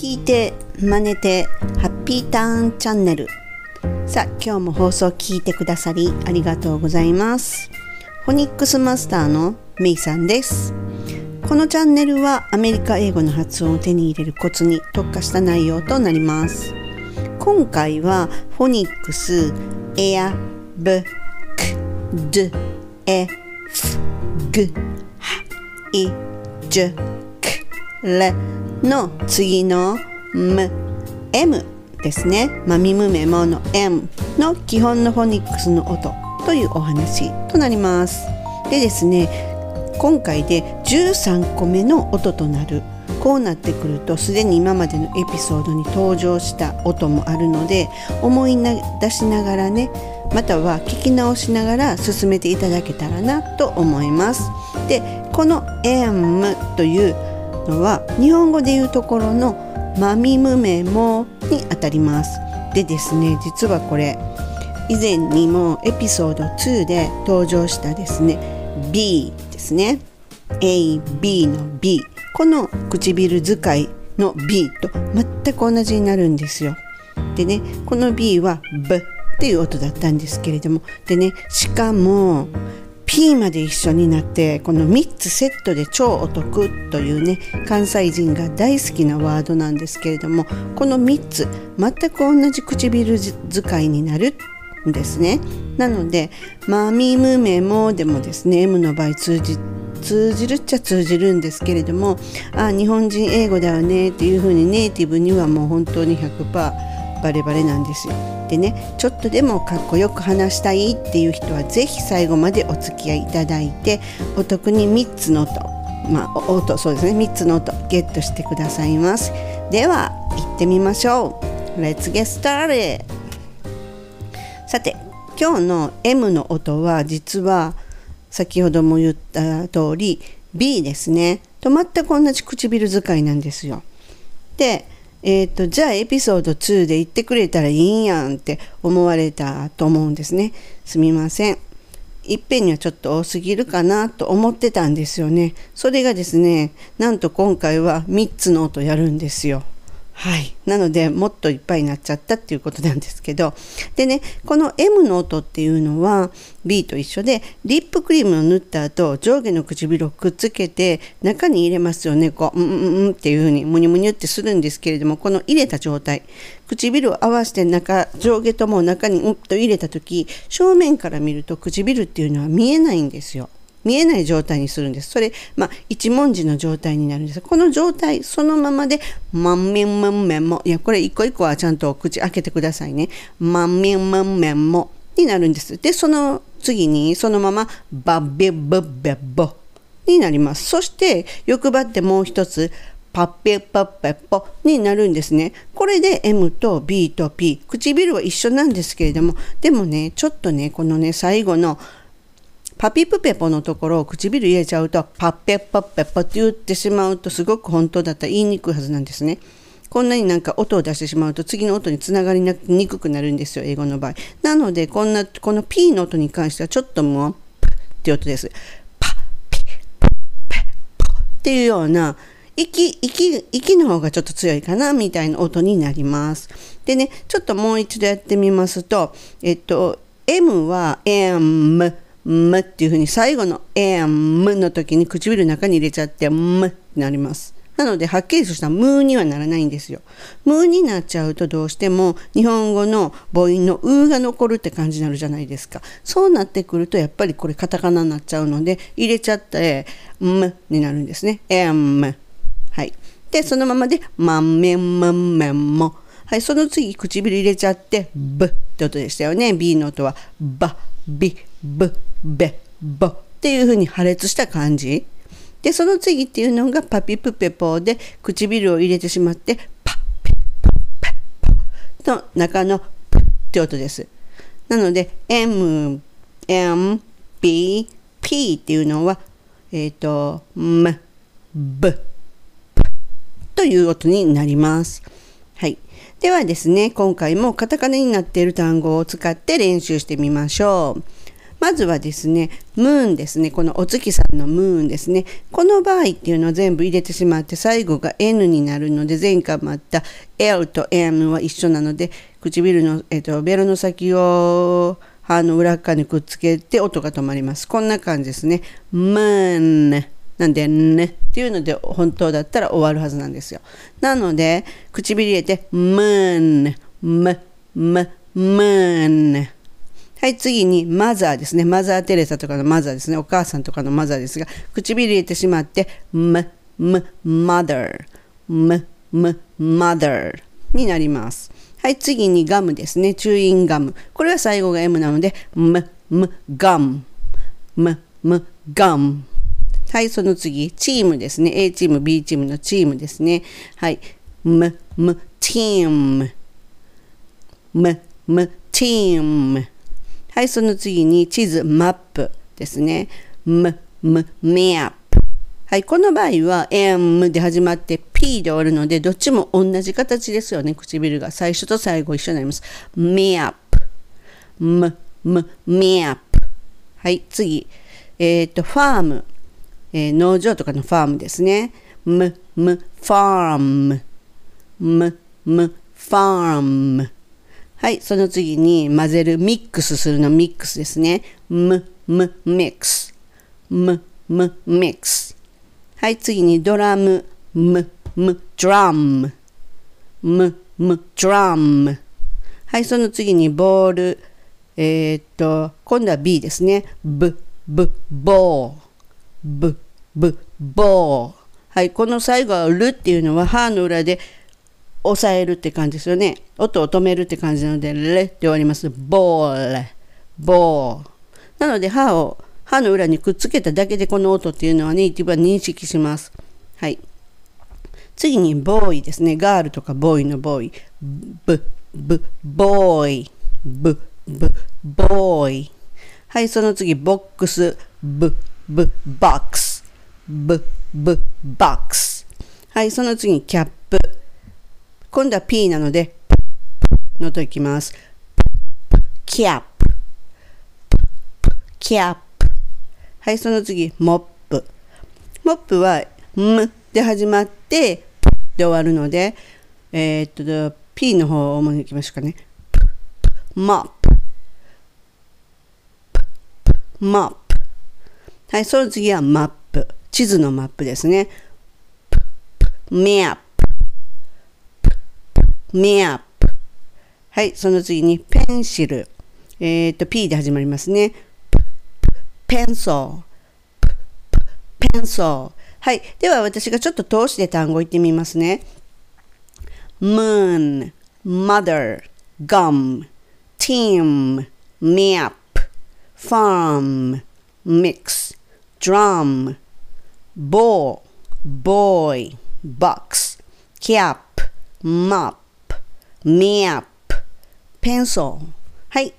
聞いて真似てハッピーターンチャンネル。さあ今日も放送聞いてくださりありがとうございます。フォニックスマスターのメイさんです。このチャンネルはアメリカ英語の発音を手に入れるコツに特化した内容となります。今回はフォニックスエアブクドエフグハイジュ。レの次のム M ですね。まみむめもの M の基本のフォニックスの音というお話となります。でですね、今回で13個目の音となるこうなってくるとすでに今までのエピソードに登場した音もあるので思い出しながらねまたは聞き直しながら進めていただけたらなと思います。でこの M というのは日本語でいうところのマミムメモにあたります。でですね実はこれ以前にもエピソード2で登場したですね B ですね。AB の B この唇使いの B と全く同じになるんですよ。でねこの B は B っていう音だったんですけれども。でねしかも P まで一緒になってこの3つセットで超お得というね関西人が大好きなワードなんですけれどもこの3つ全く同じ唇使いになるんですねなので「マミムメモ」でもですね M の場合通じ通じるっちゃ通じるんですけれどもあ日本人英語だよねっていうふうにネイティブにはもう本当に100%バレバレなんですよ。でねちょっとでもかっこよく話したいっていう人は是非最後までお付き合いいただいてお得に3つの音まあ音そうですね3つの音ゲットしてくださいます。では行ってみましょう。Let's get started! さて今日の M の音は実は先ほども言った通り B ですね。と全く同じ唇使いなんですよ。でえーと、じゃあエピソード2で言ってくれたらいいんやんって思われたと思うんですね。すみません。いっぺんにはちょっと多すぎるかなと思ってたんですよね。それがですね、なんと今回は3つの音やるんですよ。はい。なので、もっといっぱいになっちゃったっていうことなんですけど。でね、この M の音っていうのは B と一緒で、リップクリームを塗った後、上下の唇をくっつけて中に入れますよね。こう、うんうんうんっていうふうにむにゅむにゅってするんですけれども、この入れた状態、唇を合わせて中、上下とも中にうんと入れた時、正面から見ると唇っていうのは見えないんですよ。見えない状態にするんです。それ、まあ、一文字の状態になるんです。この状態、そのままで、まんめんまんめんも、いや、これ一個一個はちゃんと口開けてくださいね。まんめんまんめんも、になるんです。で、その次に、そのまま、ばべぶべぼ、になります。そして、欲張ってもう一つ、パッペパッペッポになるんですね。これで M と B と P。唇は一緒なんですけれども、でもね、ちょっとね、このね、最後のパピプペポのところを唇入れちゃうとパッペッパッペッパって言ってしまうとすごく本当だったら言いにくいはずなんですね。こんなになんか音を出してしまうと次の音につながりにくくなるんですよ、英語の場合。なので、こんな、この P の音に関してはちょっともう、プって音です。パッ、ピッ、パッ、ペッ、ポっていうような、息、息、息の方がちょっと強いかな、みたいな音になります。でね、ちょっともう一度やってみますと、えっと、M は M、むっていうふうに最後のえんむの時に唇の中に入れちゃってむってなります。なので、はっきりとしたムーにはならないんですよ。ムーになっちゃうとどうしても日本語の母音のうが残るって感じになるじゃないですか。そうなってくるとやっぱりこれカタカナになっちゃうので入れちゃってむになるんですね。えんむ。はい。で、そのままでまんめんまんめんも。はい、その次唇入れちゃってぶって音でしたよね。B の音はば、び、ぶ、べ、ぼっていう風に破裂した感じ。で、その次っていうのがパピプペポで唇を入れてしまってパッピポペポの中のプって音です。なので M、M、B、P っていうのはえっ、ー、と、M、B、という音になります。はい。ではですね、今回もカタカナになっている単語を使って練習してみましょう。まずはですね、ムーンですね。このお月さんのムーンですね。この場合っていうのは全部入れてしまって最後が N になるので前回もあった L と M は一緒なので唇の、えっと、ベロの先を歯の裏側にくっつけて音が止まります。こんな感じですね。ムーン。なんで、ねっていうので本当だったら終わるはずなんですよ。なので、唇入れて、ムーン、ム、ム、ムーン。はい、次にマザーですね。マザー・テレサとかのマザーですね。お母さんとかのマザーですが、唇入れてしまって、ム、ム、マダー、ム、ム、マダーになります。はい、次にガムですね。チューインガム。これは最後が M なので、ム、ム、ガム、ム、ム、ガム。はい、その次、チームですね。A チーム、B チームのチームですね。はい。む、む、チーム。む、む、チーム。はい、その次に地図、マップですね。む、む、メアップ。はい、この場合は M で始まって P で終わるので、どっちも同じ形ですよね、唇が。最初と最後一緒になります。メアップ。む、む、メアップ。はい、次。えっ、ー、と、ファーム。えー、農場とかのファームですね。む、む、ファーム。む、む、ファーム。はい、その次に混ぜる、ミックスするのミックスですね。む、む、ミックス。む、む、ミックス。はい、次にドラム、む、む、ドラム。む、む、ドラム。はい、その次にボール。えー、っと、今度は B ですね。ぶ、ぶ、ボー。ブ、ブ、ボー。はい、この最後はるっていうのは歯の裏で押さえるって感じですよね。音を止めるって感じなので、レって終わります。ボーレ、ボー。なので歯を歯の裏にくっつけただけでこの音っていうのはネイティブは認識します。はい。次にボーイですね。ガールとかボーイのボーイ。ブ、ブ、ボーイ。ブ、ブ、ボーイ。はい、その次、ボックス。ブ、b, box, b, b, box。はい、その次にキャップ。今度は P なので、の音いきます。キャップ、キャップ。はい、その次、モップ。モップは、むで始まって、で終わるので、えー、っと、P の方を主にいきましょうかね。モップ。モップ。はい、その次はマップ。地図のマップですね。メアップ。メアップ。はい、その次にペンシル。えっ、ー、と、P で始まりますね。ペンソー。ペンソー。はい。では私がちょっと通して単語言ってみますね。moon, mother, gum, team, map, farm, mix, drum, ball, boy, box, cap, map, map, pencil はい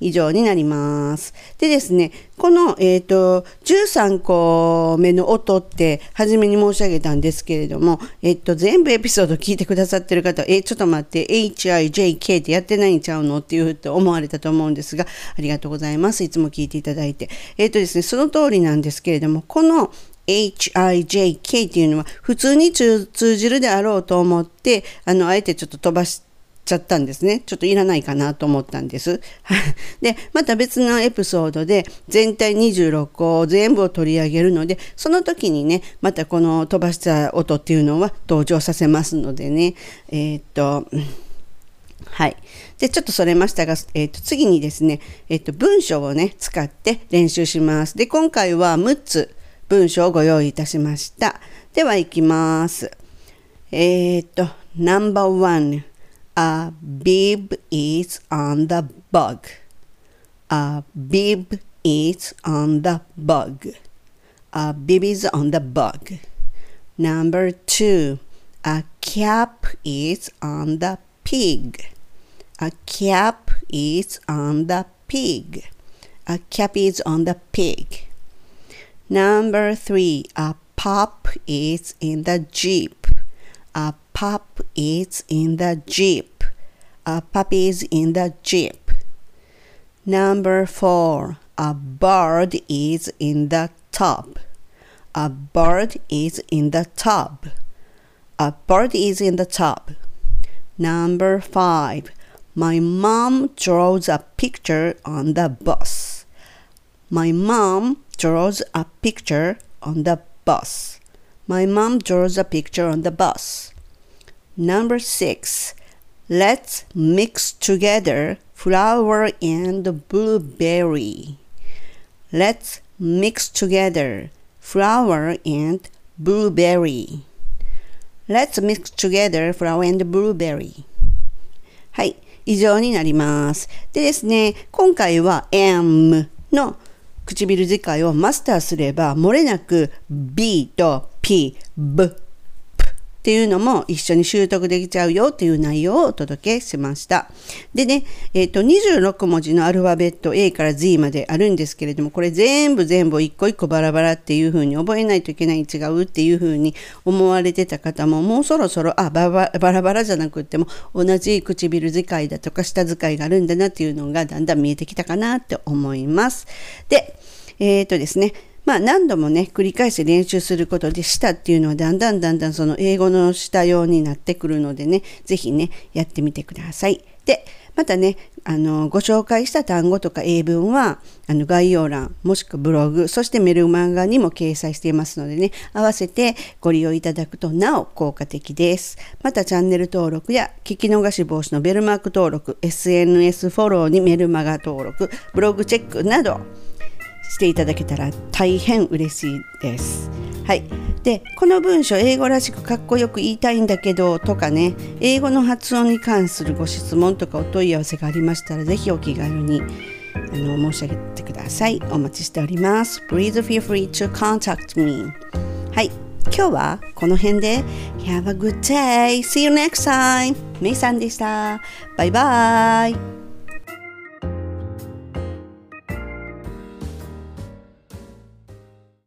以上になります。でですね、この、えっ、ー、と、13個目の音って初めに申し上げたんですけれども、えっ、ー、と、全部エピソード聞いてくださってる方は、え、ちょっと待って、HIJK ってやってないんちゃうのっていうふうと思われたと思うんですが、ありがとうございます。いつも聞いていただいて。えっ、ー、とですね、その通りなんですけれども、この HIJK っていうのは普通に通じるであろうと思って、あの、あえてちょっと飛ばして、ちゃったんですね。ちょっといらないかなと思ったんです。で、また別のエピソードで全体26個全部を取り上げるので、その時にね、またこの飛ばした音っていうのは登場させますのでね、えー、っと、はい。で、ちょっとそれましたが、えっ、と、次にですね、えっ、と、文章をね、使って練習します。で、今回は6つ文章をご用意いたしました。では、いきます。えっ、と、No.1 A bib is on the bug. A bib is on the bug. A bib is on the bug. Number two, a cap is on the pig. A cap is on the pig. A cap is on the pig. Number three, a pup is in the jeep. A pup is in the jeep. A pup is in the jeep. Number four, A bird is in the tub. A bird is in the tub. A bird is in the tub. Number five. My mom draws a picture on the bus. My mom draws a picture on the bus. My mom draws a picture on the bus. Number six. Let's mix together flour and blueberry. Let's mix together flour and blueberry. Let's mix together flour and blueberry. はい、以上になります。でですね、今回は M の唇使いをマスターすれば、漏れなく B と P、B、っていうのも一緒に習得できちゃうよっていう内容をお届けしました。でね、えっ、ー、と、26文字のアルファベット A から Z まであるんですけれども、これ全部全部一個一個バラバラっていう風に覚えないといけない違うっていう風に思われてた方も、もうそろそろ、あ、バラバラじゃなくっても、同じ唇使いだとか舌使いがあるんだなっていうのがだんだん見えてきたかなって思います。で、えっ、ー、とですね、まあ何度もね、繰り返して練習することで、舌っていうのはだんだんだんだんその英語の舌用になってくるのでね、ぜひね、やってみてください。で、またね、あの、ご紹介した単語とか英文は、あの、概要欄、もしくはブログ、そしてメルマガにも掲載していますのでね、合わせてご利用いただくとなお効果的です。またチャンネル登録や聞き逃し防止のベルマーク登録、SNS フォローにメルマガ登録、ブログチェックなど、していただけたら大変嬉しいです。はい、でこの文章英語らしくかっこよく言いたいんだけどとかね英語の発音に関するご質問とかお問い合わせがありましたらぜひお気軽にあの申し上げてください。お待ちしております。Please feel free to contact me. はい。今日はこの辺で。Have a good day. See you next time. メイさんでした。バイバイ